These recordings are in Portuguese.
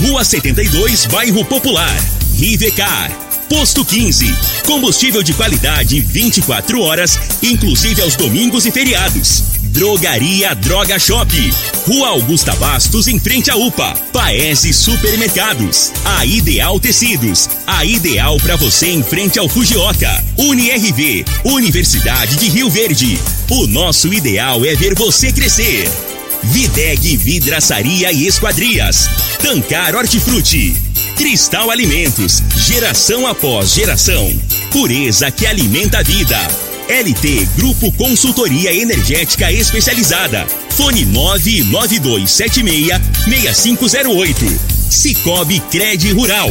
Rua 72, Bairro Popular. Rivecar. Posto 15. Combustível de qualidade 24 horas, inclusive aos domingos e feriados. Drogaria Droga Shop. Rua Augusta Bastos, em frente à UPA. Paese Supermercados. A Ideal Tecidos. A ideal para você em frente ao Fujioka. UniRV. Universidade de Rio Verde. O nosso ideal é ver você crescer. Videg Vidraçaria e Esquadrias. Tancar Hortifruti. Cristal Alimentos. Geração após geração. Pureza que alimenta a vida. LT Grupo Consultoria Energética Especializada. Fone 99276-6508. Cicobi Cred Rural.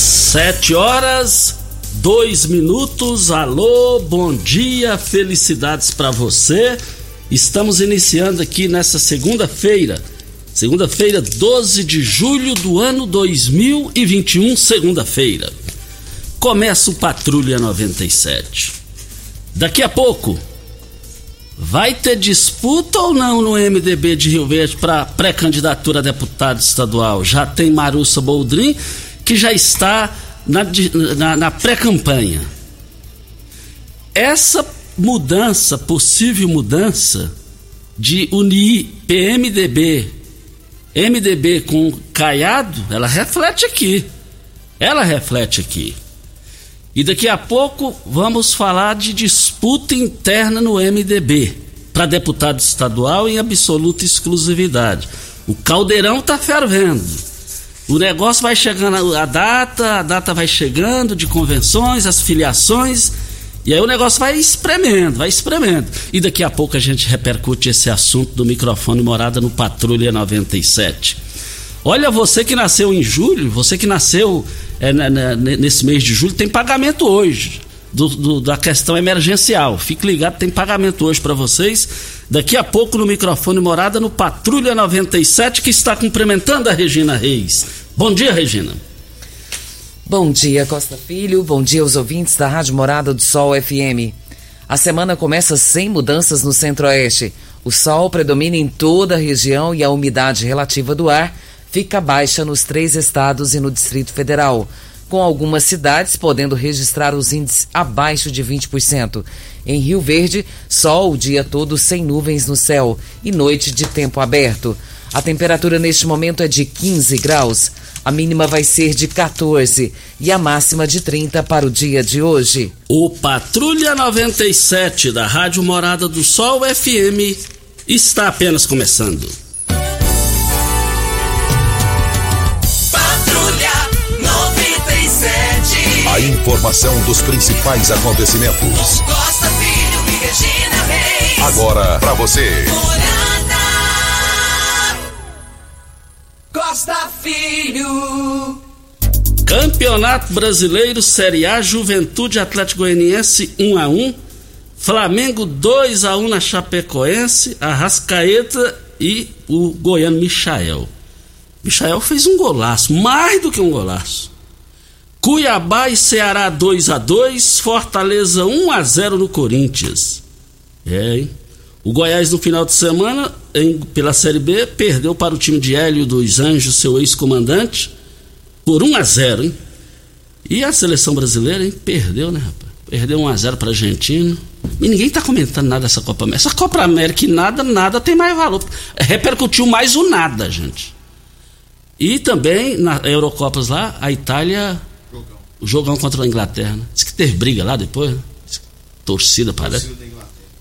Sete horas, dois minutos. Alô, bom dia, felicidades para você. Estamos iniciando aqui nessa segunda-feira, segunda-feira, 12 de julho do ano 2021, segunda-feira. Começa o Patrulha 97. Daqui a pouco, vai ter disputa ou não no MDB de Rio Verde para pré-candidatura a deputado estadual? Já tem Marussa Boldrin que já está na, na, na pré-campanha. Essa mudança, possível mudança de unir PMDB, MDB com Caiado, ela reflete aqui. Ela reflete aqui. E daqui a pouco vamos falar de disputa interna no MDB para deputado estadual em absoluta exclusividade. O caldeirão está fervendo. O negócio vai chegando, a data, a data vai chegando de convenções, as filiações, e aí o negócio vai espremendo, vai espremendo. E daqui a pouco a gente repercute esse assunto do microfone morada no Patrulha 97. Olha, você que nasceu em julho, você que nasceu é, nesse mês de julho, tem pagamento hoje. Do, do, da questão emergencial. Fique ligado, tem pagamento hoje para vocês. Daqui a pouco no microfone morada no Patrulha 97 que está cumprimentando a Regina Reis. Bom dia, Regina. Bom dia, Costa Filho. Bom dia aos ouvintes da Rádio Morada do Sol FM. A semana começa sem mudanças no centro-oeste. O sol predomina em toda a região e a umidade relativa do ar fica baixa nos três estados e no Distrito Federal, com algumas cidades podendo registrar os índices abaixo de 20%. Em Rio Verde, sol o dia todo sem nuvens no céu e noite de tempo aberto. A temperatura neste momento é de 15 graus. A mínima vai ser de 14 e a máxima de 30 para o dia de hoje. O Patrulha 97 da Rádio Morada do Sol FM está apenas começando. Patrulha 97. A informação dos principais acontecimentos. Costa Filho e Regina Reis. Agora para você. Costa Filho. Campeonato Brasileiro Série A Juventude Atlético Goianiense 1 a 1 Flamengo 2 a 1 na Chapecoense, Arrascaeta e o goiano Michael. Michael fez um golaço, mais do que um golaço. Cuiabá e Ceará 2 a 2 Fortaleza 1 a 0 no Corinthians. É, hein? O Goiás no final de semana, em, pela Série B, perdeu para o time de Hélio dos Anjos, seu ex-comandante, por 1 a 0 hein? E a seleção brasileira, hein? Perdeu, né, rapaz? Perdeu 1 a 0 para a Argentina. E ninguém está comentando nada dessa Copa América. Essa Copa América e nada, nada tem mais valor. Repercutiu mais o nada, gente. E também na Eurocopas lá, a Itália. Jogão. O jogão contra a Inglaterra. Né? Diz que teve briga lá depois. Né? Torcida, parece. Torcida.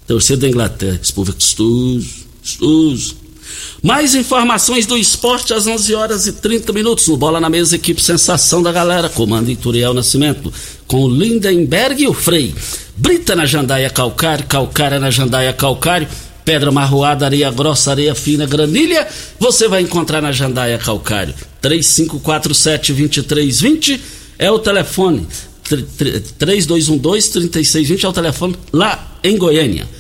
Torcida da Inglaterra. Esse povo é custoso. Custoso. Mais informações do esporte às 11 horas e 30 minutos. No Bola na Mesa, equipe Sensação da Galera. Comando Ituriel Nascimento. Com o Lindenberg e o Frei. Brita na Jandaia Calcário. Calcária na Jandaia Calcário pedra marroada, areia grossa, areia fina, granilha, você vai encontrar na Jandaia Calcário. 3547-2320 é o telefone. 3212-3620 é o telefone lá em Goiânia.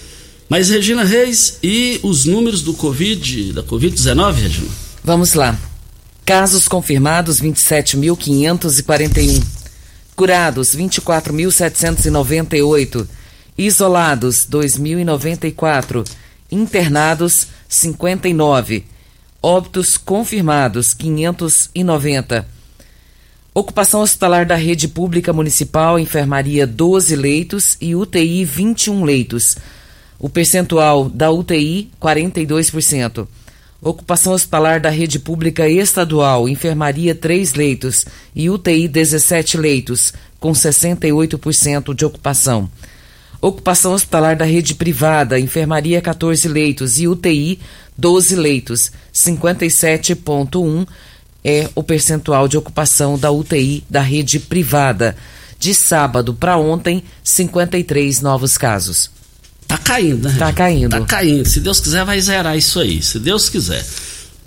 Mas Regina Reis e os números do Covid, da Covid-19, Regina? Vamos lá. Casos confirmados 27.541. Curados 24.798. Isolados 2.094 internados 59, óbitos confirmados 590. Ocupação hospitalar da rede pública municipal, enfermaria 12 leitos e UTI 21 leitos. O percentual da UTI 42%. Ocupação hospitalar da rede pública estadual, enfermaria 3 leitos e UTI 17 leitos, com 68% de ocupação. Ocupação hospitalar da rede privada, enfermaria 14 leitos e UTI 12 leitos. 57,1 é o percentual de ocupação da UTI da rede privada. De sábado para ontem, 53 novos casos. Tá caindo, né? Tá caindo. Tá caindo. Se Deus quiser, vai zerar isso aí. Se Deus quiser.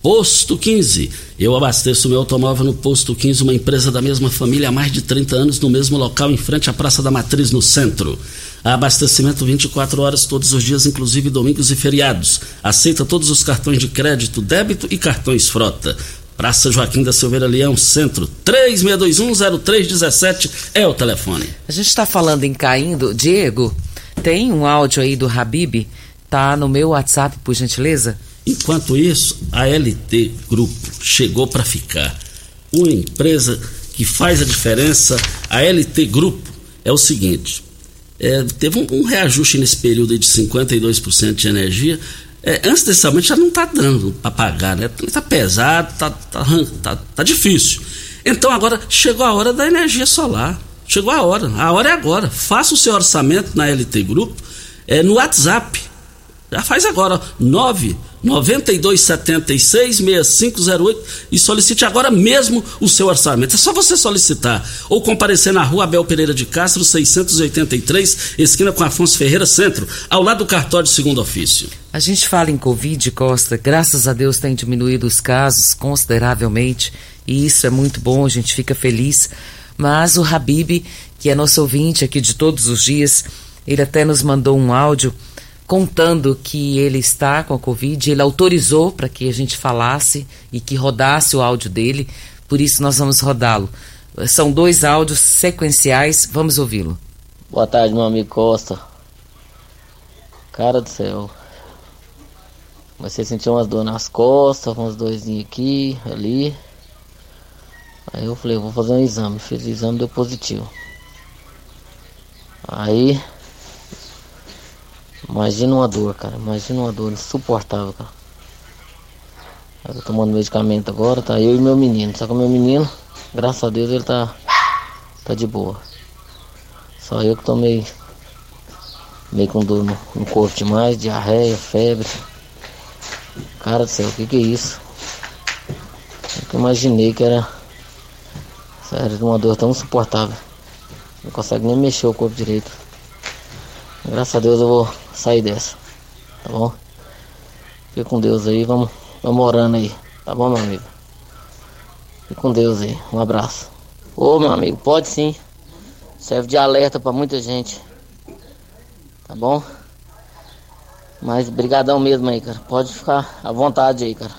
Posto 15. Eu abasteço meu automóvel no Posto 15, uma empresa da mesma família há mais de 30 anos, no mesmo local, em frente à Praça da Matriz, no centro. Abastecimento 24 horas todos os dias, inclusive domingos e feriados. Aceita todos os cartões de crédito, débito e cartões frota. Praça Joaquim da Silveira Leão, Centro, 36210317 é o telefone. A gente está falando em caindo. Diego, tem um áudio aí do Habib? Tá no meu WhatsApp, por gentileza? Enquanto isso, a LT Grupo chegou para ficar. Uma empresa que faz a diferença, a LT Grupo, é o seguinte: é, teve um, um, reajuste nesse período de 52% de energia. É, antes desse aumento já não está dando para pagar, né? Está pesado, está tá, tá, tá difícil. Então agora chegou a hora da energia solar. Chegou a hora. A hora é agora. Faça o seu orçamento na LT Grupo é, no WhatsApp. Já faz agora, 9 9276-6508 e solicite agora mesmo o seu orçamento. É só você solicitar ou comparecer na rua Abel Pereira de Castro, 683, esquina com Afonso Ferreira Centro, ao lado do cartório de segundo ofício. A gente fala em Covid, Costa, graças a Deus tem diminuído os casos consideravelmente e isso é muito bom, a gente fica feliz. Mas o Habib, que é nosso ouvinte aqui de todos os dias, ele até nos mandou um áudio contando que ele está com a Covid, ele autorizou para que a gente falasse e que rodasse o áudio dele, por isso nós vamos rodá-lo. São dois áudios sequenciais, vamos ouvi-lo. Boa tarde, meu amigo Costa. Cara do céu. Você sentiu umas dores nas costas, uns doisinhos aqui, ali. Aí eu falei, vou fazer um exame. Fiz o exame, deu positivo. Aí Imagina uma dor, cara. Imagina uma dor insuportável, cara. Eu tô tomando medicamento agora, tá eu e meu menino. Só que o meu menino, graças a Deus, ele tá, tá de boa. Só eu que tomei meio com dor no, no corpo demais, diarreia, febre. Cara do céu, o que que é isso? Eu imaginei que era. Sério, uma dor tão insuportável. Não consegue nem mexer o corpo direito. Graças a Deus eu vou sair dessa. Tá bom? Fique com Deus aí, vamos, vamos orando aí. Tá bom, meu amigo? Fique com Deus aí. Um abraço. Ô, meu amigo, pode sim. Serve de alerta para muita gente. Tá bom? Mas brigadão mesmo aí, cara. Pode ficar à vontade aí, cara.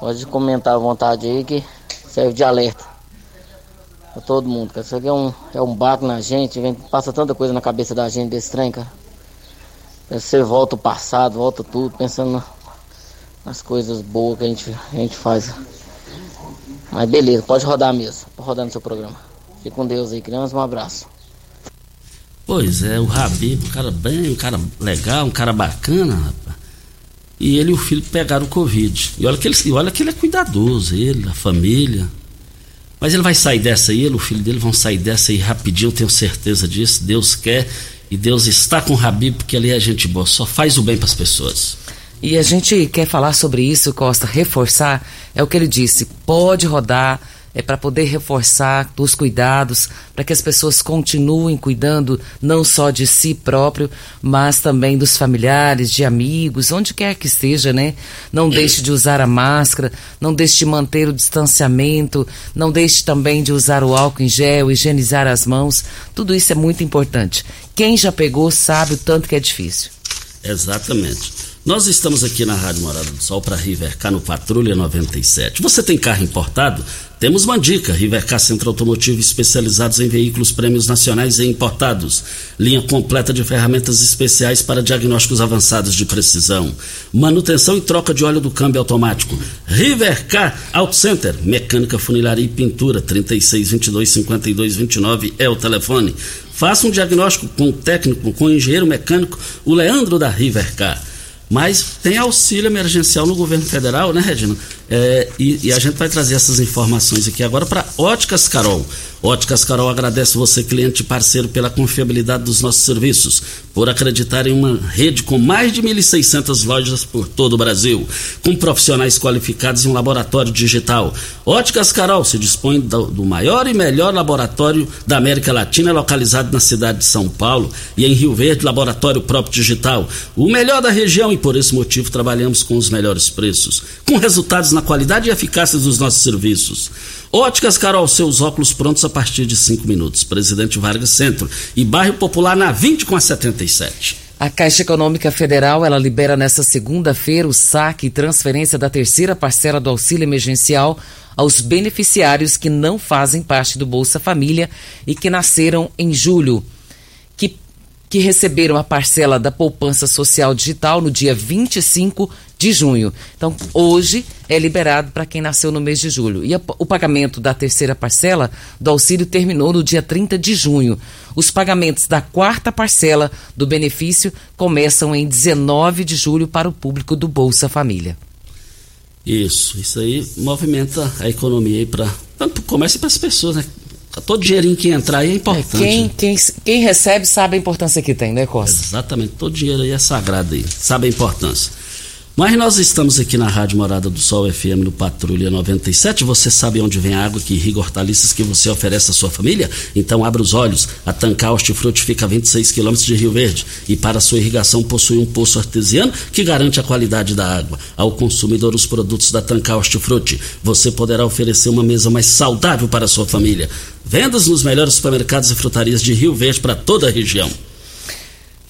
Pode comentar à vontade aí que serve de alerta. Pra todo mundo, cara. Isso aqui é um, é um baco na gente. Vem, passa tanta coisa na cabeça da gente desse trem, cara. Você volta o passado, volta tudo, pensando nas coisas boas que a gente, a gente faz. Mas beleza, pode rodar mesmo. Pode rodar no seu programa. Fique com Deus aí, criança. Um abraço. Pois é, o Rabi, um cara bem, um cara legal, um cara bacana, rapaz. e ele e o filho pegaram o Covid. E olha que ele, olha que ele é cuidadoso, ele, a família. Mas ele vai sair dessa aí, ele o filho dele vão sair dessa aí rapidinho, eu tenho certeza disso. Deus quer e Deus está com o Rabi porque ele é gente boa, só faz o bem para as pessoas. E a gente quer falar sobre isso, Costa, reforçar, é o que ele disse, pode rodar, é para poder reforçar os cuidados, para que as pessoas continuem cuidando não só de si próprio, mas também dos familiares, de amigos, onde quer que esteja, né? Não deixe de usar a máscara, não deixe de manter o distanciamento, não deixe também de usar o álcool em gel, higienizar as mãos. Tudo isso é muito importante. Quem já pegou sabe o tanto que é difícil. Exatamente. Nós estamos aqui na Rádio Morada do Sol para Rivercar no Patrulha 97. Você tem carro importado? Temos uma dica: Rivercar Centro Automotivo especializados em veículos prêmios nacionais e importados. Linha completa de ferramentas especiais para diagnósticos avançados de precisão. Manutenção e troca de óleo do câmbio automático. Rivercar Auto Center, mecânica, funilaria e pintura. 36 22 52 29 é o telefone. Faça um diagnóstico com o técnico, com o engenheiro mecânico, o Leandro da Rivercar. Mas tem auxílio emergencial no governo federal, né, Regina? É, e, e, a gente vai trazer essas informações aqui agora para Óticas Carol. Óticas Carol agradece você, cliente parceiro, pela confiabilidade dos nossos serviços, por acreditar em uma rede com mais de 1.600 lojas por todo o Brasil, com profissionais qualificados e um laboratório digital. Óticas Carol se dispõe do, do maior e melhor laboratório da América Latina, localizado na cidade de São Paulo e em Rio Verde, laboratório próprio digital. O melhor da região e por esse motivo trabalhamos com os melhores preços, com resultados na qualidade e eficácia dos nossos serviços. Óticas Carol, seus óculos prontos a partir de 5 minutos. Presidente Vargas Centro e bairro Popular na 20 com a 77. A Caixa Econômica Federal, ela libera nesta segunda-feira o saque e transferência da terceira parcela do auxílio emergencial aos beneficiários que não fazem parte do Bolsa Família e que nasceram em julho que receberam a parcela da poupança social digital no dia 25 de junho. Então, hoje é liberado para quem nasceu no mês de julho. E a, o pagamento da terceira parcela do auxílio terminou no dia 30 de junho. Os pagamentos da quarta parcela do benefício começam em 19 de julho para o público do Bolsa Família. Isso, isso aí movimenta a economia aí para tanto para o comércio e para as pessoas, né? Todo dinheirinho que entrar aí é importante. É, quem, quem, quem recebe sabe a importância que tem, né, Costa? Exatamente, todo dinheiro aí é sagrado aí, sabe a importância. Mas nós estamos aqui na Rádio Morada do Sol FM no Patrulha 97. Você sabe onde vem a água que irriga hortaliças que você oferece à sua família? Então abra os olhos. A Tancar Hortifruti fica a 26 quilômetros de Rio Verde e para sua irrigação possui um poço artesiano que garante a qualidade da água. Ao consumidor os produtos da Tancar Hortifruti, você poderá oferecer uma mesa mais saudável para a sua família. Vendas nos melhores supermercados e frutarias de Rio Verde para toda a região.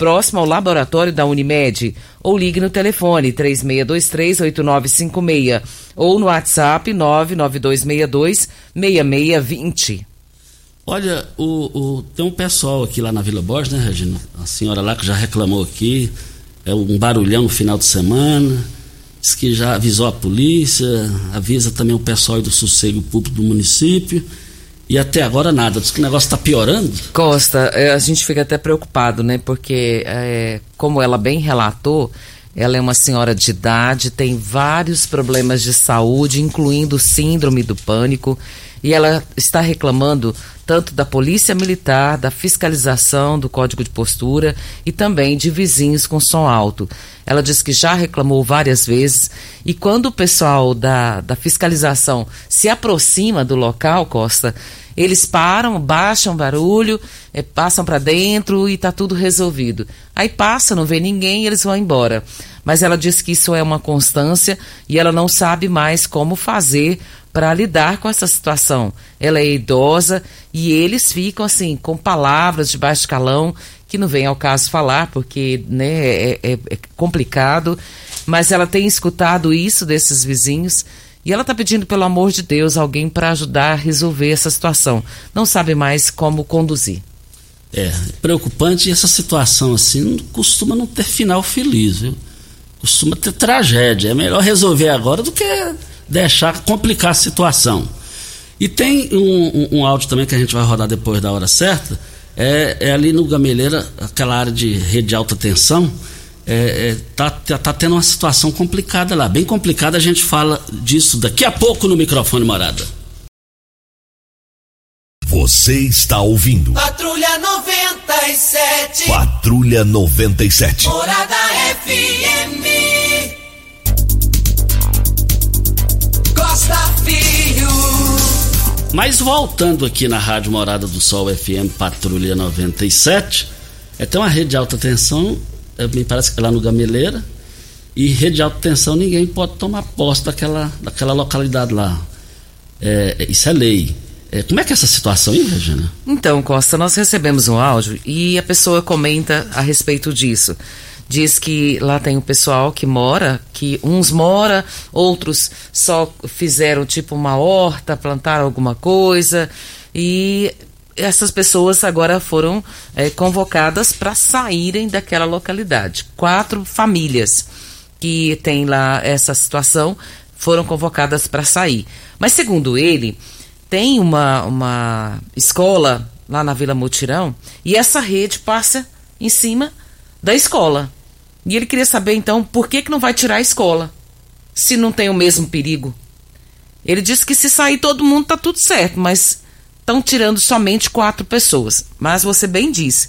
próximo ao laboratório da Unimed, ou ligue no telefone 3623-8956 ou no WhatsApp 99262-6620. Olha, o, o, tem um pessoal aqui lá na Vila Borges, né, Regina? A senhora lá que já reclamou aqui, é um barulhão no final de semana, diz que já avisou a polícia, avisa também o pessoal do sossego público do município. E até agora nada. Diz que o negócio está piorando. Costa, é, a gente fica até preocupado, né? Porque, é, como ela bem relatou, ela é uma senhora de idade, tem vários problemas de saúde, incluindo síndrome do pânico, e ela está reclamando tanto da polícia militar, da fiscalização do código de postura e também de vizinhos com som alto. Ela diz que já reclamou várias vezes e quando o pessoal da, da fiscalização se aproxima do local, Costa, eles param, baixam barulho, é, passam para dentro e está tudo resolvido. Aí passa, não vê ninguém e eles vão embora. Mas ela diz que isso é uma constância e ela não sabe mais como fazer para lidar com essa situação. Ela é idosa e eles ficam assim com palavras de baixo calão que não vem ao caso falar porque né, é, é, é complicado. Mas ela tem escutado isso desses vizinhos E ela está pedindo, pelo amor de Deus, alguém para ajudar a resolver essa situação. Não sabe mais como conduzir. É, preocupante essa situação assim costuma não ter final feliz, viu? Costuma ter tragédia. É melhor resolver agora do que deixar complicar a situação. E tem um, um, um áudio também que a gente vai rodar depois da hora certa. É, é ali no Gameleira, aquela área de rede de alta tensão. É, é, tá, tá, tá, tendo uma situação complicada lá, bem complicada. A gente fala disso daqui a pouco no microfone morada. Você está ouvindo. Patrulha 97. Patrulha 97. Morada FM. Costa Filho. Mas voltando aqui na Rádio Morada do Sol FM Patrulha 97, é, tem uma rede de alta tensão, é, me parece que é lá no Gameleira, e rede de alta tensão ninguém pode tomar posse daquela, daquela localidade lá. É, isso é lei. É, como é que é essa situação aí, Regina? Então, Costa, nós recebemos um áudio e a pessoa comenta a respeito disso. Diz que lá tem o pessoal que mora, que uns mora, outros só fizeram tipo uma horta, plantaram alguma coisa e essas pessoas agora foram é, convocadas para saírem daquela localidade. Quatro famílias que tem lá essa situação foram convocadas para sair. Mas segundo ele, tem uma, uma escola lá na Vila Mutirão e essa rede passa em cima da escola. E ele queria saber então por que, que não vai tirar a escola, se não tem o mesmo perigo. Ele disse que se sair todo mundo tá tudo certo, mas estão tirando somente quatro pessoas. Mas você bem disse,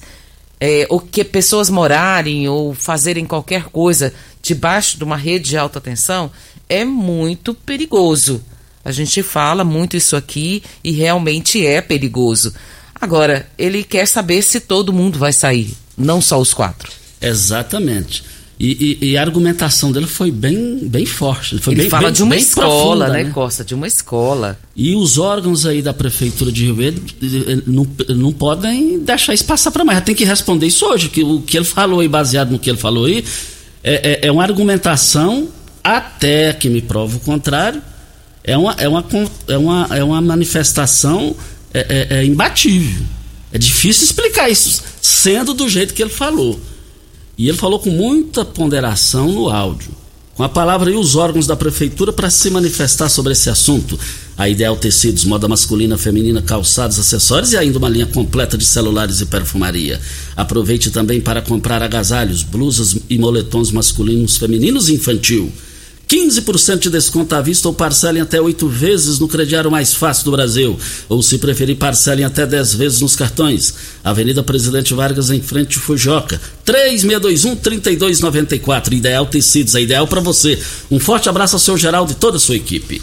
é, o que pessoas morarem ou fazerem qualquer coisa debaixo de uma rede de alta tensão é muito perigoso. A gente fala muito isso aqui e realmente é perigoso. Agora, ele quer saber se todo mundo vai sair, não só os quatro. Exatamente. E, e, e a argumentação dele foi bem, bem forte. Foi ele bem, fala bem, de uma escola, profunda, né, Costa? De uma escola. E os órgãos aí da Prefeitura de Rio Verde eh, não, não podem deixar isso passar para mais. Já tem que responder isso hoje. Que o que ele falou aí, baseado no que ele falou aí, é, é, é uma argumentação, até que me prova o contrário, é uma, é uma, é uma, é uma manifestação é, é, é imbatível. É difícil explicar isso, sendo do jeito que ele falou. E ele falou com muita ponderação no áudio. Com a palavra e os órgãos da prefeitura para se manifestar sobre esse assunto. A Ideal Tecidos, moda masculina, feminina, calçados, acessórios e ainda uma linha completa de celulares e perfumaria. Aproveite também para comprar agasalhos, blusas e moletons masculinos, femininos e infantil. 15% de desconto à vista ou parcelem até oito vezes no crediário mais fácil do Brasil. Ou, se preferir, parcelem até 10 vezes nos cartões. Avenida Presidente Vargas, em frente ao Fujoca. 3621-3294. Ideal Tecidos, é ideal para você. Um forte abraço ao seu Geraldo e toda a sua equipe.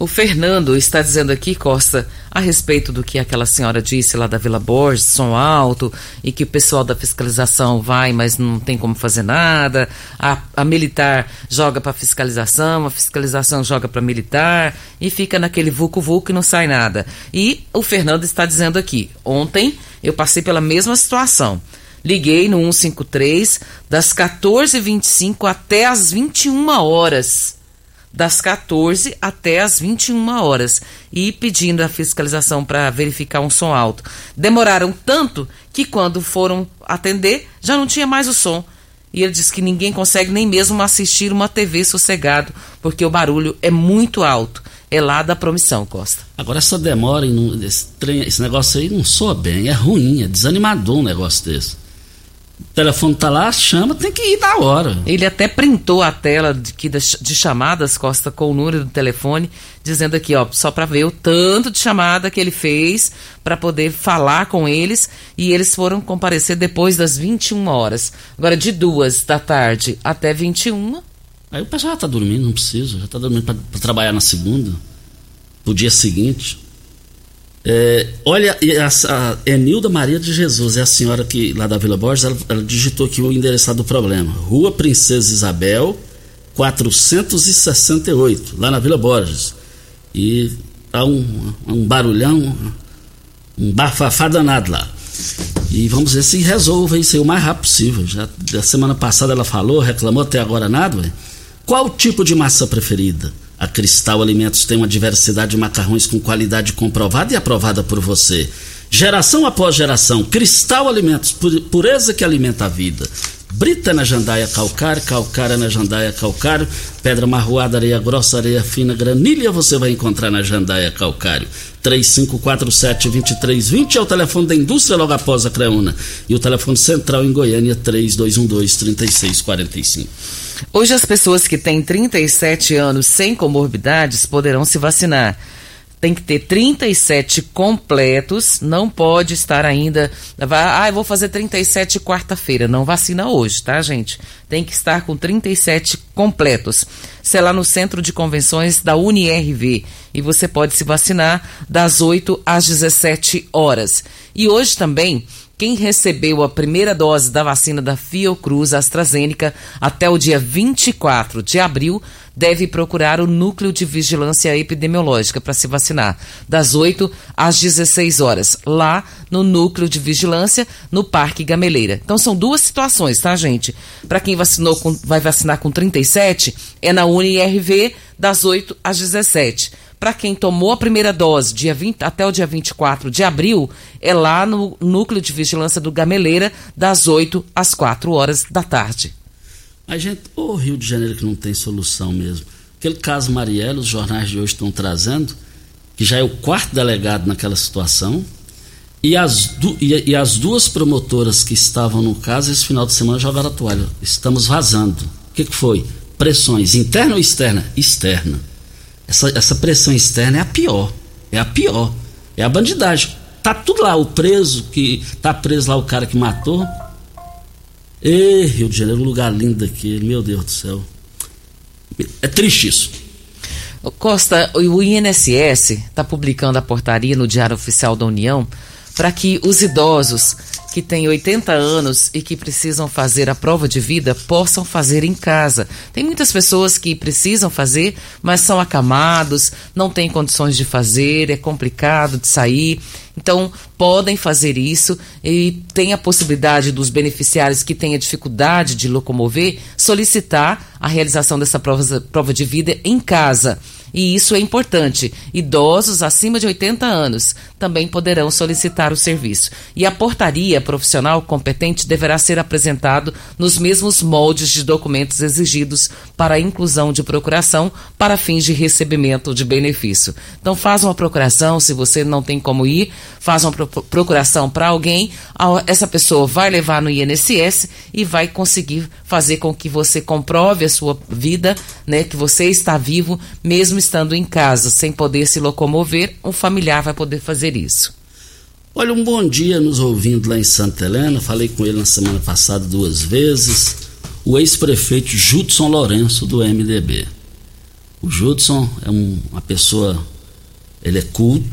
O Fernando está dizendo aqui, Costa, a respeito do que aquela senhora disse lá da Vila Borges, som alto, e que o pessoal da fiscalização vai, mas não tem como fazer nada. A, a militar joga para fiscalização, a fiscalização joga para militar, e fica naquele vucu-vucu e não sai nada. E o Fernando está dizendo aqui, ontem eu passei pela mesma situação. Liguei no 153 das 14h25 até as 21 horas das 14 até as 21 horas e pedindo a fiscalização para verificar um som alto. Demoraram tanto que quando foram atender já não tinha mais o som. E ele disse que ninguém consegue nem mesmo assistir uma TV sossegado, porque o barulho é muito alto. É lá da promissão, Costa. Agora, essa demora, esse, trem, esse negócio aí não soa bem, é ruim, é desanimador um negócio desse. O telefone tá lá, chama, tem que ir na hora. Ele até printou a tela de, que, de chamadas, Costa, com o número do telefone, dizendo aqui, ó, só para ver o tanto de chamada que ele fez para poder falar com eles e eles foram comparecer depois das 21 horas. Agora, de duas da tarde até 21. Aí o pessoal já tá dormindo, não precisa, já tá dormindo para trabalhar na segunda, pro dia seguinte. É, olha, a, a Enilda Maria de Jesus é a senhora que lá da Vila Borges, ela, ela digitou aqui o endereçado do problema. Rua Princesa Isabel, 468, lá na Vila Borges. E tá um, um barulhão, um bafafá danado lá. E vamos ver se resolve isso aí o mais rápido possível. Já da semana passada ela falou, reclamou até agora nada. Qual o tipo de massa preferida? A Cristal Alimentos tem uma diversidade de macarrões com qualidade comprovada e aprovada por você. Geração após geração, Cristal Alimentos, pureza que alimenta a vida. Brita na jandaia calcário, calcária na jandaia calcário, pedra marroada, areia grossa, areia fina, granilha você vai encontrar na jandaia calcário. 3547-2320 é o telefone da indústria logo após a Creuna. E o telefone central em Goiânia, 3212-3645. Hoje as pessoas que têm 37 anos sem comorbidades poderão se vacinar tem que ter 37 completos, não pode estar ainda. Ah, eu vou fazer 37 quarta-feira. Não vacina hoje, tá, gente? Tem que estar com 37 completos. Sei lá no centro de convenções da UniRV. E você pode se vacinar das 8 às 17 horas. E hoje também quem recebeu a primeira dose da vacina da Fiocruz AstraZeneca até o dia 24 de abril deve procurar o Núcleo de Vigilância Epidemiológica para se vacinar, das 8 às 16 horas, lá no Núcleo de Vigilância, no Parque Gameleira. Então são duas situações, tá, gente? Para quem vacinou com, vai vacinar com 37, é na UniRV, das 8 às 17 para quem tomou a primeira dose dia 20, até o dia 24 de abril, é lá no Núcleo de Vigilância do Gameleira, das 8 às 4 horas da tarde. A gente, o Rio de Janeiro que não tem solução mesmo. Aquele caso Marielle, os jornais de hoje estão trazendo, que já é o quarto delegado naquela situação, e as, du, e, e as duas promotoras que estavam no caso esse final de semana jogaram a toalha. Estamos vazando. O que, que foi? Pressões interna ou externa? Externa. Essa, essa pressão externa é a pior. É a pior. É a bandidagem. Tá tudo lá, o preso, que tá preso lá o cara que matou. Ê, Rio de Janeiro, um lugar lindo aqui, meu Deus do céu. É triste isso. Costa, o INSS está publicando a portaria no Diário Oficial da União para que os idosos que têm 80 anos e que precisam fazer a prova de vida possam fazer em casa. Tem muitas pessoas que precisam fazer, mas são acamados, não têm condições de fazer, é complicado de sair. Então, podem fazer isso e tem a possibilidade dos beneficiários que têm a dificuldade de locomover solicitar a realização dessa prova, prova de vida em casa. E isso é importante. Idosos acima de 80 anos também poderão solicitar o serviço. E a portaria profissional competente deverá ser apresentado nos mesmos moldes de documentos exigidos para a inclusão de procuração para fins de recebimento de benefício. Então, faz uma procuração, se você não tem como ir, faz uma procuração para alguém, essa pessoa vai levar no INSS e vai conseguir fazer com que você comprove a sua vida, né, que você está vivo, mesmo estando em casa, sem poder se locomover, um familiar vai poder fazer isso. Olha, um bom dia nos ouvindo lá em Santa Helena. Falei com ele na semana passada duas vezes. O ex-prefeito Judson Lourenço, do MDB. O Judson é um, uma pessoa, ele é culto,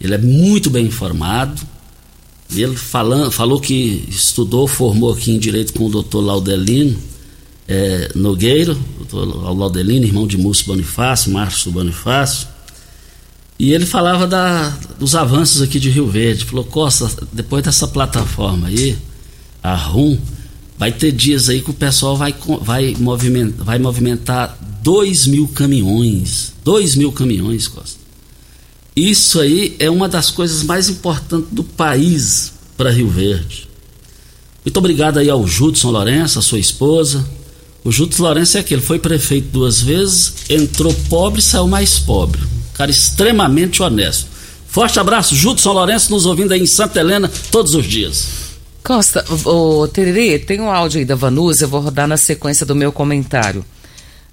ele é muito bem informado. Ele falando, falou que estudou, formou aqui em Direito com o doutor Laudelino é, Nogueiro, doutor Laudelino, irmão de Múcio Bonifácio, Márcio Bonifácio. E ele falava da, dos avanços aqui de Rio Verde. Falou, Costa, depois dessa plataforma aí, a RUM, vai ter dias aí que o pessoal vai, vai, movimentar, vai movimentar 2 mil caminhões. 2 mil caminhões, Costa. Isso aí é uma das coisas mais importantes do país para Rio Verde. Muito obrigado aí ao Judson Lourenço, a sua esposa. O Judson Lourenço é aquele, foi prefeito duas vezes, entrou pobre e saiu mais pobre. Cara extremamente honesto. Forte abraço, Judson Lourenço, nos ouvindo aí em Santa Helena todos os dias. Costa, o Tererê, tem um áudio aí da Vanusa, eu vou rodar na sequência do meu comentário.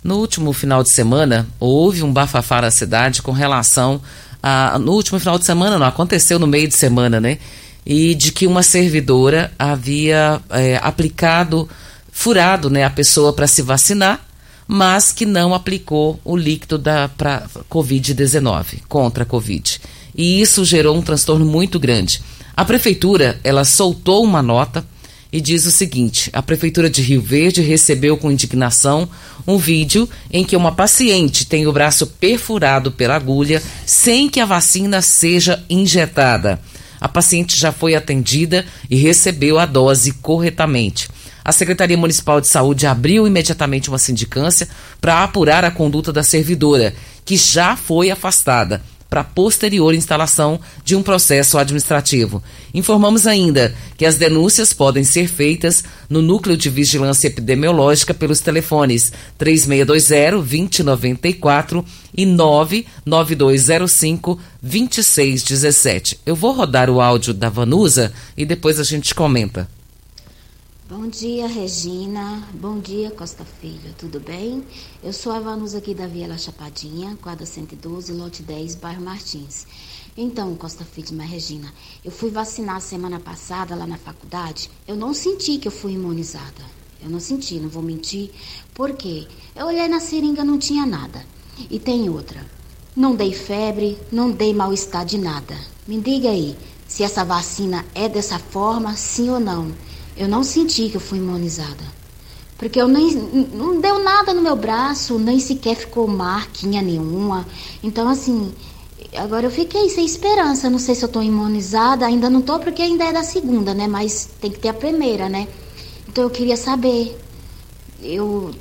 No último final de semana, houve um bafafá na cidade com relação ah, no último final de semana, não, aconteceu no meio de semana, né? E de que uma servidora havia é, aplicado, furado né, a pessoa para se vacinar, mas que não aplicou o líquido para Covid-19, contra a Covid. E isso gerou um transtorno muito grande. A prefeitura, ela soltou uma nota e diz o seguinte: a Prefeitura de Rio Verde recebeu com indignação um vídeo em que uma paciente tem o braço perfurado pela agulha sem que a vacina seja injetada. A paciente já foi atendida e recebeu a dose corretamente. A Secretaria Municipal de Saúde abriu imediatamente uma sindicância para apurar a conduta da servidora, que já foi afastada para posterior instalação de um processo administrativo. Informamos ainda que as denúncias podem ser feitas no Núcleo de Vigilância Epidemiológica pelos telefones 3620-2094 e 99205-2617. Eu vou rodar o áudio da Vanusa e depois a gente comenta. Bom dia, Regina. Bom dia, Costa Filho. Tudo bem? Eu sou a Vanusa aqui da Viela Chapadinha, quadra 112, lote 10, bairro Martins. Então, Costa Filho, mas Regina, eu fui vacinar semana passada lá na faculdade. Eu não senti que eu fui imunizada. Eu não senti, não vou mentir. Por quê? Eu olhei na seringa, não tinha nada. E tem outra. Não dei febre, não dei mal-estar de nada. Me diga aí, se essa vacina é dessa forma, sim ou não. Eu não senti que eu fui imunizada. Porque eu nem não deu nada no meu braço, nem sequer ficou marquinha nenhuma. Então assim, agora eu fiquei sem esperança. Não sei se eu estou imunizada, ainda não estou porque ainda é da segunda, né? Mas tem que ter a primeira, né? Então eu queria saber. Eu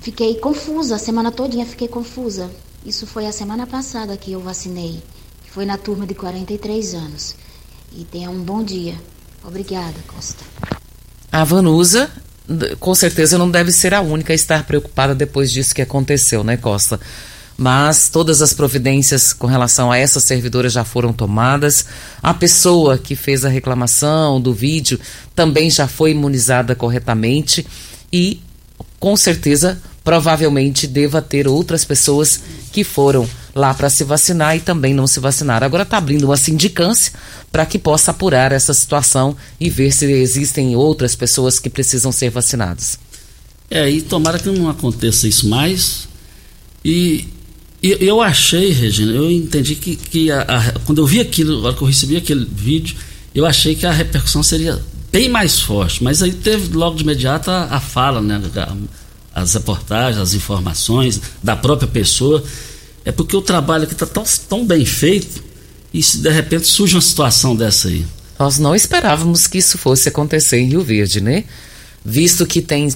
fiquei confusa, a semana todinha fiquei confusa. Isso foi a semana passada que eu vacinei. Foi na turma de 43 anos. E tenha um bom dia. Obrigada, Costa. A Vanusa, com certeza, não deve ser a única a estar preocupada depois disso que aconteceu, né, Costa? Mas todas as providências com relação a essa servidora já foram tomadas. A pessoa que fez a reclamação do vídeo também já foi imunizada corretamente e, com certeza, provavelmente deva ter outras pessoas que foram lá para se vacinar e também não se vacinaram. Agora está abrindo uma sindicância para que possa apurar essa situação e ver se existem outras pessoas que precisam ser vacinadas. É, e tomara que não aconteça isso mais. E, e eu achei, Regina, eu entendi que, que a, a, quando eu vi aquilo, agora que eu recebi aquele vídeo, eu achei que a repercussão seria bem mais forte. Mas aí teve logo de imediato a, a fala, né? as reportagens, as informações da própria pessoa. É porque o trabalho aqui está tão, tão bem feito e se de repente surge uma situação dessa aí. Nós não esperávamos que isso fosse acontecer em Rio Verde, né? Visto que tem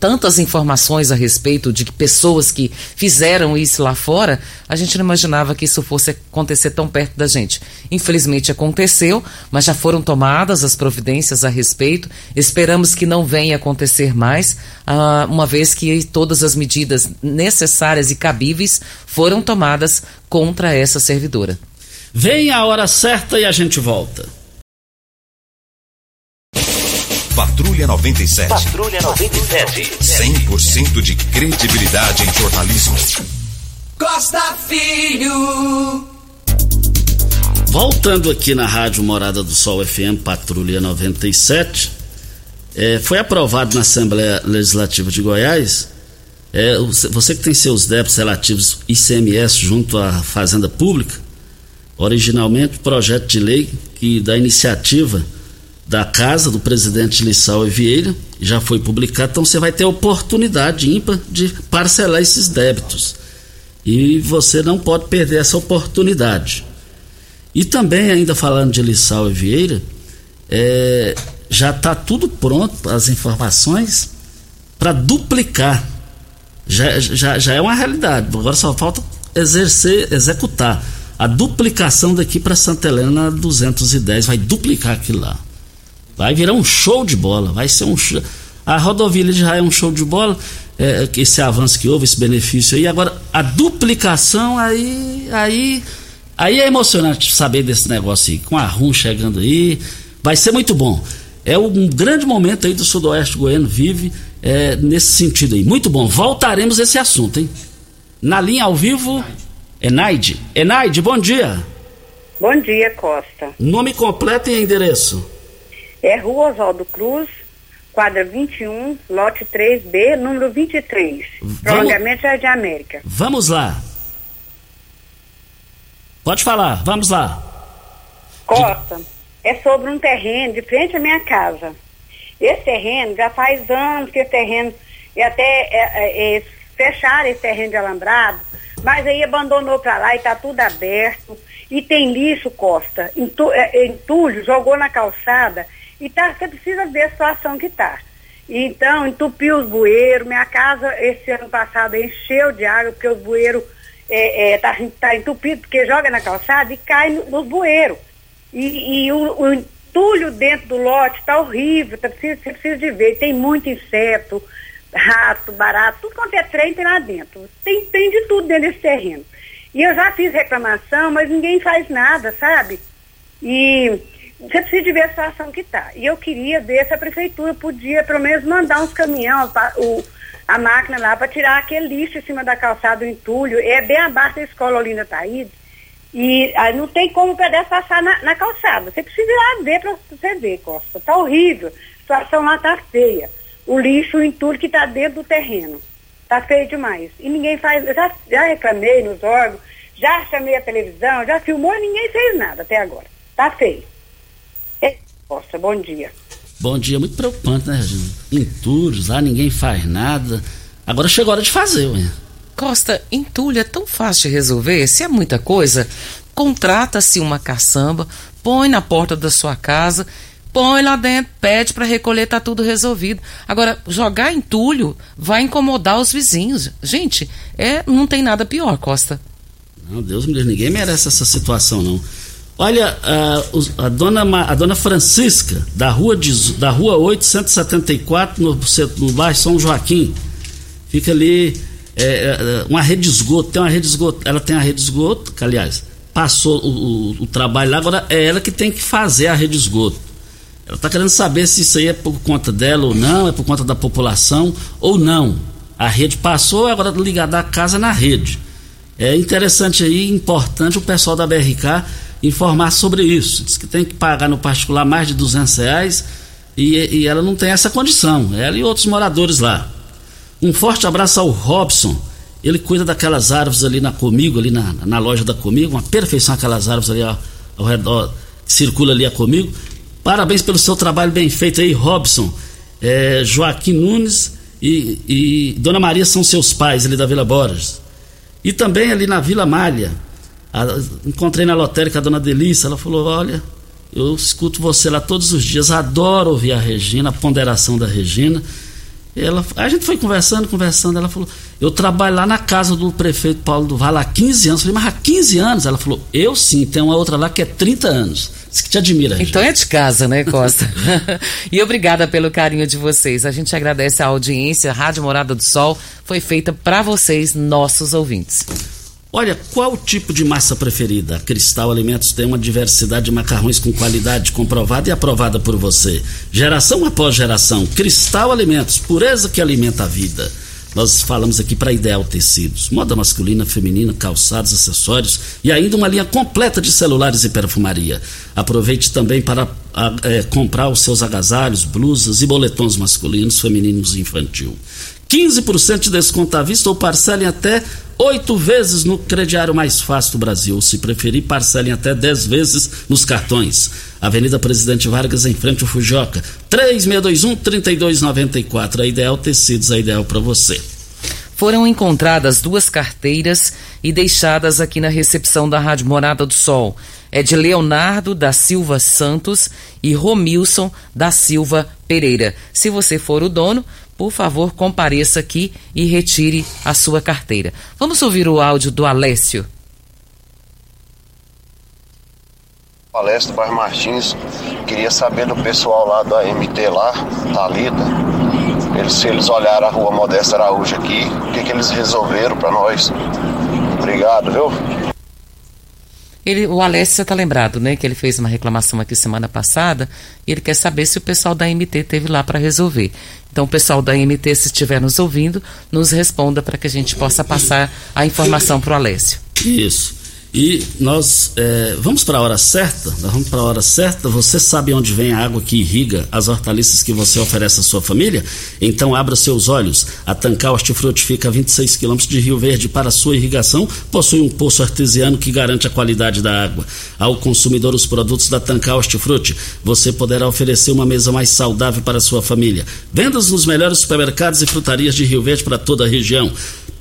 tantas informações a respeito de pessoas que fizeram isso lá fora, a gente não imaginava que isso fosse acontecer tão perto da gente. Infelizmente aconteceu, mas já foram tomadas as providências a respeito. Esperamos que não venha acontecer mais, uh, uma vez que todas as medidas necessárias e cabíveis foram tomadas contra essa servidora. Vem a hora certa e a gente volta. Patrulha 97. Patrulha 97. 100% de credibilidade em jornalismo. Costa Filho. Voltando aqui na Rádio Morada do Sol FM, Patrulha 97, é, foi aprovado na Assembleia Legislativa de Goiás. É, você que tem seus débitos relativos ICMS junto à Fazenda Pública, originalmente projeto de lei que da iniciativa da casa do presidente Lissau e Vieira, já foi publicado, então você vai ter oportunidade ímpar de parcelar esses débitos. E você não pode perder essa oportunidade. E também, ainda falando de Lissau e Vieira, é, já está tudo pronto, as informações, para duplicar. Já, já, já é uma realidade, agora só falta exercer, executar. A duplicação daqui para Santa Helena 210 vai duplicar aquilo lá. Vai virar um show de bola, vai ser um show. A rodovia já é um show de bola, é, esse avanço que houve, esse benefício aí. Agora, a duplicação aí, aí, aí é emocionante saber desse negócio aí, com a RUM chegando aí, vai ser muito bom. É um grande momento aí do sudoeste goiano, vive é, nesse sentido aí. Muito bom, voltaremos a esse assunto, hein? Na linha ao vivo, Enaide. Enaide, bom dia. Bom dia, Costa. Nome completo e endereço. É Rua Oswaldo Cruz, quadra 21, lote 3B, número 23. Vamos... Prolongamento Jardim América. Vamos lá. Pode falar, vamos lá. Costa, é sobre um terreno de frente à minha casa. Esse terreno, já faz anos que esse terreno, e até é, é, é, fecharam esse terreno de alambrado, mas aí abandonou para lá e está tudo aberto. E tem lixo, Costa. Entulho, é, entulho jogou na calçada e tá, você precisa ver a situação que está. Então, entupiu os bueiros. Minha casa, esse ano passado, encheu de água, porque os bueiros é, é, tá, tá entupido, porque joga na calçada e cai no, nos bueiros. E, e o, o, entulho dentro do lote tá horrível, tá, precisa, você precisa de ver. Tem muito inseto, rato, barato, tudo quanto é trem tem lá dentro. Tem, tem de tudo dentro desse terreno. E eu já fiz reclamação, mas ninguém faz nada, sabe? E você precisa de ver a situação que está. E eu queria ver se a prefeitura podia, pelo menos, mandar uns caminhões, o, a máquina lá, para tirar aquele lixo em cima da calçada, o entulho. É bem abaixo da escola Olinda Taíde. E aí não tem como o pedestre passar na, na calçada. Você precisa ir lá ver para você ver, Costa. Está horrível. A situação lá está feia. O lixo, o entulho que está dentro do terreno. Está feio demais. E ninguém faz. Eu já, já reclamei nos órgãos, já chamei a televisão, já filmou e ninguém fez nada até agora. Está feio. Costa, bom dia. Bom dia, muito preocupante, né, Regina? Entulhos, lá ninguém faz nada. Agora chegou a hora de fazer, ué. Costa, entulho é tão fácil de resolver. Se é muita coisa, contrata-se uma caçamba, põe na porta da sua casa, põe lá dentro, pede para recolher, tá tudo resolvido. Agora, jogar entulho vai incomodar os vizinhos. Gente, é, não tem nada pior, Costa. Não, Deus me livre, ninguém merece essa situação, não. Olha, a, a, dona, a dona Francisca, da rua, da rua 874, no, no bairro São Joaquim, fica ali é, é, uma rede de esgoto, tem uma rede de esgoto, ela tem a rede de esgoto, que aliás, passou o, o, o trabalho lá, agora é ela que tem que fazer a rede de esgoto. Ela está querendo saber se isso aí é por conta dela ou não, é por conta da população ou não. A rede passou, agora ligada a casa na rede. É interessante aí, importante o pessoal da BRK informar sobre isso. Diz que tem que pagar no particular mais de 200 reais e, e ela não tem essa condição, ela e outros moradores lá. Um forte abraço ao Robson. Ele cuida daquelas árvores ali na Comigo, ali na, na loja da Comigo, uma perfeição aquelas árvores ali ao, ao redor, que circula ali a Comigo. Parabéns pelo seu trabalho bem feito aí, Robson. É, Joaquim Nunes e, e Dona Maria são seus pais ali da Vila Borges. E também ali na Vila Malha, a, encontrei na lotérica a dona Delícia, ela falou: Olha, eu escuto você lá todos os dias, adoro ouvir a Regina, a ponderação da Regina. Ela, a gente foi conversando, conversando, ela falou, eu trabalho lá na casa do prefeito Paulo do Vale há 15 anos. Eu falei, mas há 15 anos? Ela falou, eu sim, tem uma outra lá que é 30 anos. Isso que te admira. Então é de casa, né, Costa? e obrigada pelo carinho de vocês. A gente agradece a audiência. A Rádio Morada do Sol foi feita para vocês, nossos ouvintes. Olha, qual o tipo de massa preferida? A Cristal Alimentos tem uma diversidade de macarrões com qualidade comprovada e aprovada por você. Geração após geração. Cristal Alimentos, pureza que alimenta a vida. Nós falamos aqui para Ideal Tecidos, moda masculina, feminina, calçados, acessórios e ainda uma linha completa de celulares e perfumaria. Aproveite também para é, comprar os seus agasalhos, blusas e boletons masculinos, femininos e infantil. 15% de desconto à vista ou parcelem até oito vezes no crediário mais fácil do Brasil. Se preferir, parcelem até dez vezes nos cartões. Avenida Presidente Vargas, em frente ao Fujoca. 3621-3294. A Ideal Tecidos, a ideal para você. Foram encontradas duas carteiras e deixadas aqui na recepção da Rádio Morada do Sol. É de Leonardo da Silva Santos e Romilson da Silva Pereira. Se você for o dono, por favor, compareça aqui e retire a sua carteira. Vamos ouvir o áudio do Alessio. Alessio do bairro Martins, queria saber do pessoal lá da MT lá, Talita, eles, se eles olharam a rua Modesta Araújo aqui, o que, que eles resolveram para nós. Obrigado, viu? Ele, o Alessio está lembrado, né? Que ele fez uma reclamação aqui semana passada e ele quer saber se o pessoal da MT teve lá para resolver. Então, o pessoal da MT, se estiver nos ouvindo, nos responda para que a gente possa passar a informação para o Alessio. Isso. E nós é, vamos para a hora certa? Nós vamos para a hora certa. Você sabe onde vem a água que irriga as hortaliças que você oferece à sua família? Então abra seus olhos. A Tancar Hortifruti fica a 26 quilômetros de Rio Verde. Para sua irrigação, possui um poço artesiano que garante a qualidade da água. Ao consumidor, os produtos da Tancar Hortifruti, você poderá oferecer uma mesa mais saudável para a sua família. Vendas nos melhores supermercados e frutarias de Rio Verde para toda a região.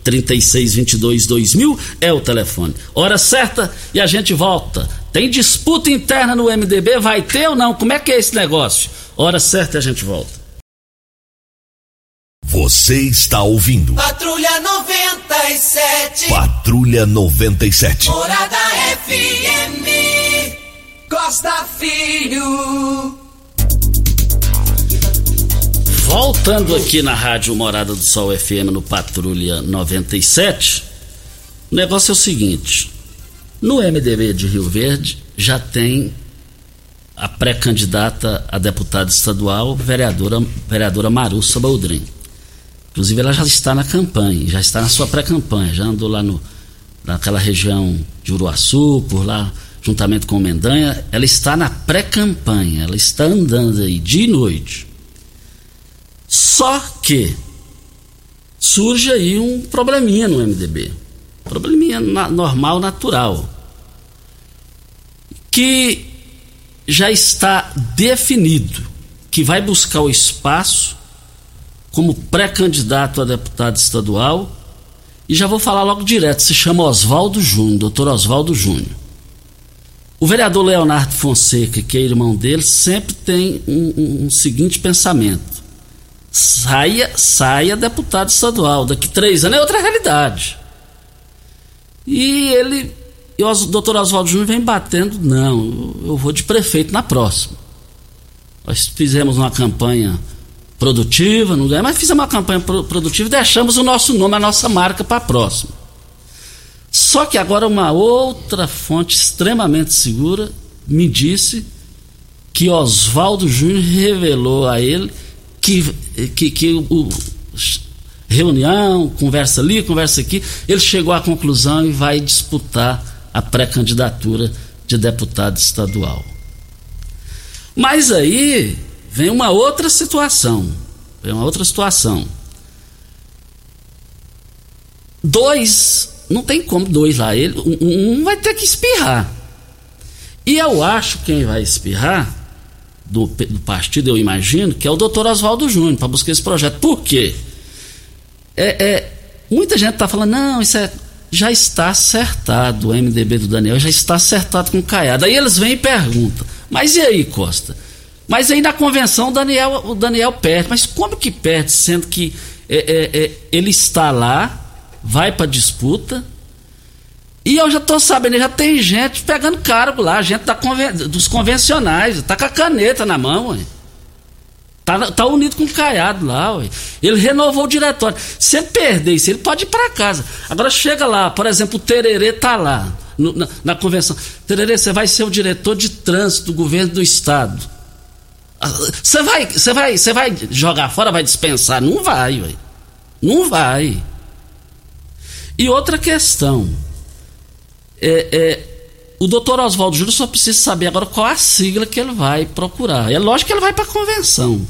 3622 2000 é o telefone. Hora certa e a gente volta. Tem disputa interna no MDB? Vai ter ou não? Como é que é esse negócio? Hora certa e a gente volta. Você está ouvindo. Patrulha 97. Patrulha 97. Morada FM. Costa Filho. Voltando aqui na Rádio Morada do Sol FM no Patrulha 97, o negócio é o seguinte: no MDB de Rio Verde já tem a pré-candidata a deputada estadual, vereadora, vereadora Marussa Baldrin. Inclusive, ela já está na campanha, já está na sua pré-campanha, já andou lá no, naquela região de Uruaçu, por lá, juntamente com o Mendanha. Ela está na pré-campanha, ela está andando aí dia e noite. Só que surge aí um probleminha no MDB. Probleminha na, normal, natural. Que já está definido que vai buscar o espaço como pré-candidato a deputado estadual. E já vou falar logo direto, se chama Oswaldo Júnior, doutor Oswaldo Júnior. O vereador Leonardo Fonseca, que é irmão dele, sempre tem um, um, um seguinte pensamento. Saia, saia deputado estadual. Daqui três anos é outra realidade. E ele, e o doutor Oswaldo Júnior vem batendo, não, eu vou de prefeito na próxima. Nós fizemos uma campanha produtiva, não ganhamos, mas fizemos uma campanha produtiva e deixamos o nosso nome, a nossa marca para a próxima. Só que agora uma outra fonte extremamente segura me disse que Oswaldo Júnior revelou a ele que, que, que o, reunião, conversa ali, conversa aqui, ele chegou à conclusão e vai disputar a pré-candidatura de deputado estadual. Mas aí vem uma outra situação. Vem uma outra situação. Dois, não tem como dois lá. Ele, um, um vai ter que espirrar. E eu acho que quem vai espirrar do, do, partido, eu imagino, que é o doutor Oswaldo Júnior, para buscar esse projeto. Por quê? É, é muita gente está falando, não, isso é, já está acertado, o MDB do Daniel já está acertado com o Caiado. Aí eles vêm e perguntam, mas e aí, Costa? Mas aí na convenção o Daniel, o Daniel perde. Mas como que perde, sendo que é, é, é, ele está lá, vai para disputa, e eu já estou sabendo, já tem gente pegando cargo lá, gente da conven dos convencionais, tá com a caneta na mão, ué. Tá, tá unido com o Caiado lá, ué. Ele renovou o diretório. Se ele perder isso, ele pode ir para casa. Agora chega lá, por exemplo, o Tererê tá lá, no, na, na convenção. Tererê, você vai ser o diretor de trânsito do governo do estado. Você vai, você vai, você vai jogar fora, vai dispensar? Não vai, ué. Não vai. E outra questão é, é, o doutor Oswaldo Júnior só precisa saber agora qual a sigla que ele vai procurar. É lógico que ele vai para a convenção.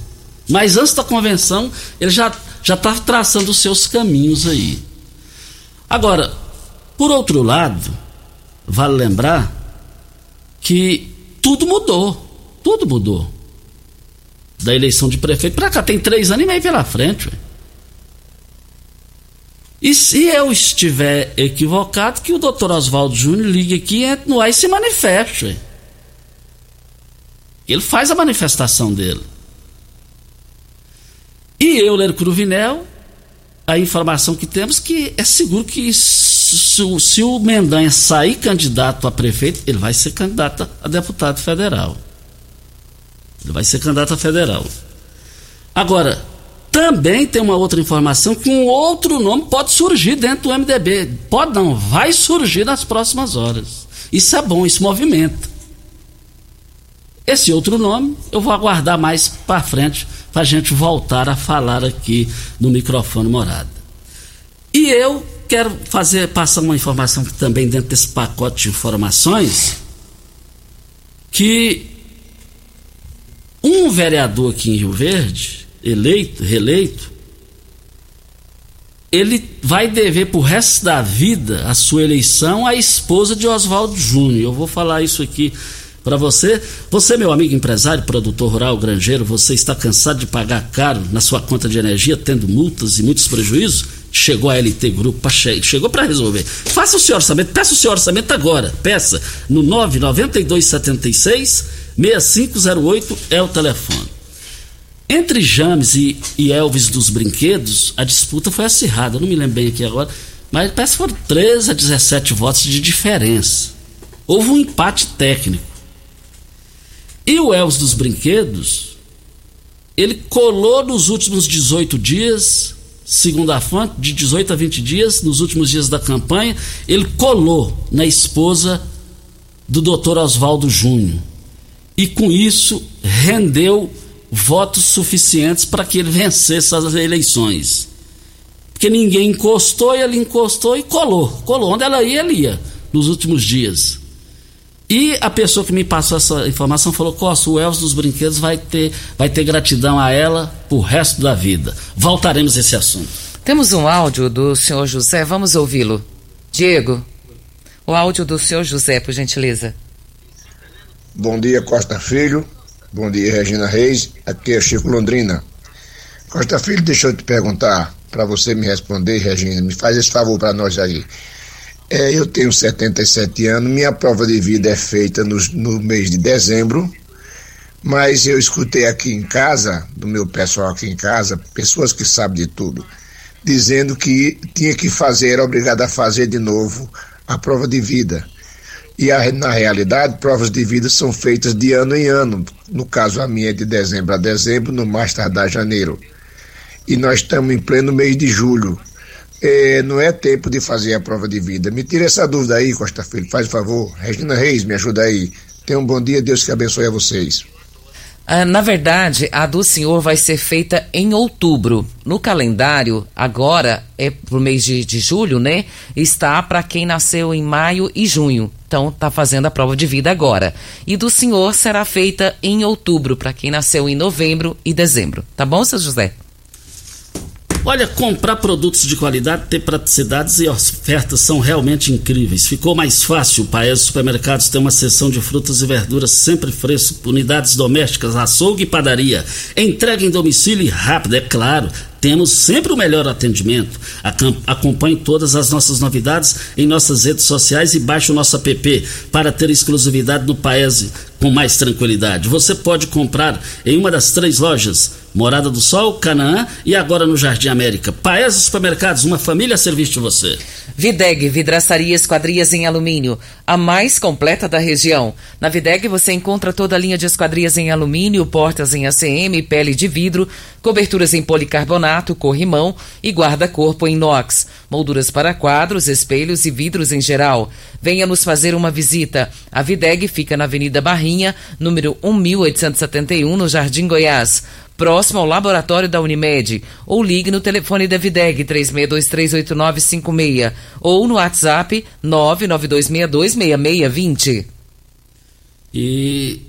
Mas antes da convenção, ele já já está traçando os seus caminhos aí. Agora, por outro lado, vale lembrar que tudo mudou. Tudo mudou. Da eleição de prefeito para cá, tem três anos e meio pela frente. Ué. E se eu estiver equivocado, que o doutor Oswaldo Júnior ligue aqui, entre no ar e se manifeste. Ele faz a manifestação dele. E eu, Ler Cruvinel, a informação que temos que é seguro que se, se o Mendanha sair candidato a prefeito, ele vai ser candidato a deputado federal. Ele vai ser candidato a federal. Agora, também tem uma outra informação que um outro nome pode surgir dentro do MDB. Pode não, vai surgir nas próximas horas. Isso é bom, isso movimenta. Esse outro nome eu vou aguardar mais para frente para a gente voltar a falar aqui no microfone morada. E eu quero fazer passar uma informação também dentro desse pacote de informações que um vereador aqui em Rio Verde eleito, reeleito, ele vai dever pro resto da vida a sua eleição à esposa de Oswaldo Júnior. Eu vou falar isso aqui para você. Você, meu amigo empresário, produtor rural, granjeiro, você está cansado de pagar caro na sua conta de energia, tendo multas e muitos prejuízos? Chegou a LT Grupo, chegou para resolver. Faça o seu orçamento, peça o seu orçamento agora. Peça no 99276 6508 é o telefone. Entre James e, e Elvis dos Brinquedos, a disputa foi acirrada. Eu não me lembro bem aqui agora, mas parece que foram 13 a 17 votos de diferença. Houve um empate técnico. E o Elvis dos Brinquedos, ele colou nos últimos 18 dias, segundo a fonte, de 18 a 20 dias, nos últimos dias da campanha, ele colou na esposa do doutor Oswaldo Júnior. E com isso rendeu votos suficientes para que ele vencesse as eleições. Porque ninguém encostou e ele encostou e colou. Colou. Onde ela ia, ele ia, nos últimos dias. E a pessoa que me passou essa informação falou: Costa, o Elvis dos Brinquedos vai ter, vai ter gratidão a ela por resto da vida. Voltaremos a esse assunto. Temos um áudio do senhor José, vamos ouvi-lo. Diego, o áudio do senhor José, por gentileza. Bom dia, Costa Filho. Bom dia, Regina Reis. Aqui é Chico Londrina. Costa Filho, deixa eu te perguntar, para você me responder, Regina, me faz esse favor para nós aí. É, eu tenho 77 anos, minha prova de vida é feita no, no mês de dezembro, mas eu escutei aqui em casa, do meu pessoal aqui em casa, pessoas que sabem de tudo, dizendo que tinha que fazer, era obrigado a fazer de novo a prova de vida. E a, na realidade, provas de vida são feitas de ano em ano. No caso, a minha é de dezembro a dezembro, no mais tardar janeiro. E nós estamos em pleno mês de julho. É, não é tempo de fazer a prova de vida. Me tira essa dúvida aí, Costa Filho, faz favor. Regina Reis, me ajuda aí. Tenha um bom dia, Deus que abençoe a vocês. Ah, na verdade, a do senhor vai ser feita em outubro. No calendário, agora é pro mês de, de julho, né? Está para quem nasceu em maio e junho. Então, tá fazendo a prova de vida agora. E do senhor será feita em outubro, para quem nasceu em novembro e dezembro. Tá bom, seu José? Olha, comprar produtos de qualidade, ter praticidades e ofertas são realmente incríveis. Ficou mais fácil. O Paes Supermercados tem uma seção de frutas e verduras sempre fresco, unidades domésticas, açougue e padaria. Entrega em domicílio e rápido, é claro. Temos sempre o melhor atendimento. Acompanhe todas as nossas novidades em nossas redes sociais e baixe o nosso app para ter exclusividade no Paese com mais tranquilidade. Você pode comprar em uma das três lojas Morada do Sol, Canaã e agora no Jardim América. Paes Supermercados, uma família a serviço de você. Videg, vidraçaria esquadrias em alumínio, a mais completa da região. Na Videg você encontra toda a linha de esquadrias em alumínio, portas em ACM, pele de vidro, coberturas em policarbonato, corrimão e guarda-corpo em inox, molduras para quadros, espelhos e vidros em geral. Venha nos fazer uma visita. A Videg fica na Avenida Barrinha, número 1871, no Jardim Goiás próximo ao laboratório da Unimed, ou ligue no telefone da Videg 36238956 ou no WhatsApp 992626620. E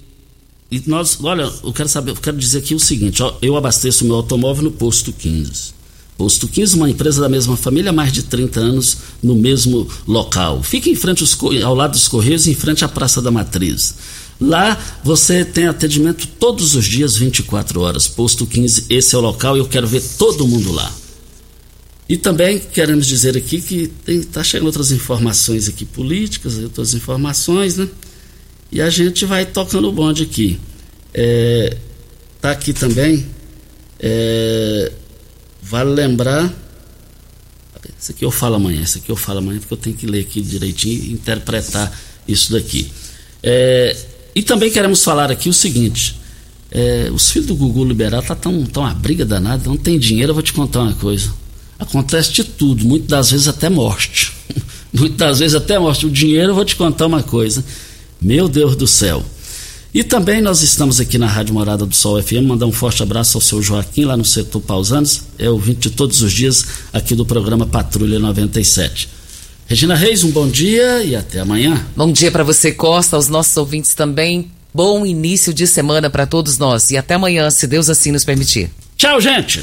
e nós, olha, eu quero saber, eu quero dizer aqui o seguinte, ó, eu abasteço meu automóvel no posto 15. Posto 15, uma empresa da mesma família mais de 30 anos no mesmo local. Fica em frente aos, ao lado dos Correios, em frente à Praça da Matriz. Lá você tem atendimento todos os dias, 24 horas. Posto 15, esse é o local e eu quero ver todo mundo lá. E também queremos dizer aqui que está chegando outras informações aqui políticas, outras informações, né? E a gente vai tocando o bonde aqui. É, tá aqui também. É, vale lembrar. Isso aqui eu falo amanhã, isso aqui eu falo amanhã, porque eu tenho que ler aqui direitinho e interpretar isso daqui. É, e também queremos falar aqui o seguinte: é, os filhos do Gugu Liberal tá tão, tão uma briga danada, não tem dinheiro, eu vou te contar uma coisa. Acontece de tudo, muitas das vezes até morte. muitas vezes até morte. O dinheiro, eu vou te contar uma coisa. Meu Deus do céu. E também nós estamos aqui na Rádio Morada do Sol FM, mandar um forte abraço ao seu Joaquim lá no setor Pausanos, é ouvinte de todos os dias aqui do programa Patrulha 97. Regina Reis, um bom dia e até amanhã. Bom dia para você, Costa, aos nossos ouvintes também. Bom início de semana para todos nós e até amanhã, se Deus assim nos permitir. Tchau, gente.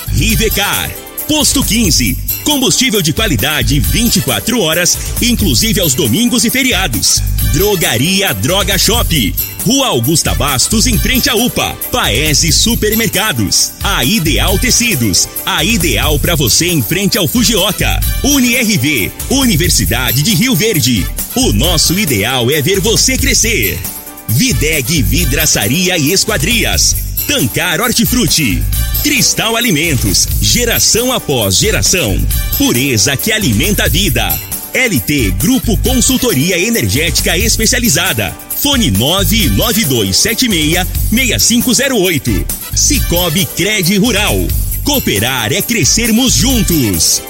Rivecar. Posto 15. Combustível de qualidade 24 horas, inclusive aos domingos e feriados. Drogaria Droga Shop. Rua Augusta Bastos, em frente à UPA. Paese Supermercados. A Ideal Tecidos. A ideal para você em frente ao Fujioka. UniRV. Universidade de Rio Verde. O nosso ideal é ver você crescer. Videg Vidraçaria e Esquadrias. Tancar Hortifruti. Cristal Alimentos. Geração após geração. Pureza que alimenta a vida. LT Grupo Consultoria Energética Especializada. Fone 99276-6508. Cicobi Cred Rural. Cooperar é crescermos juntos.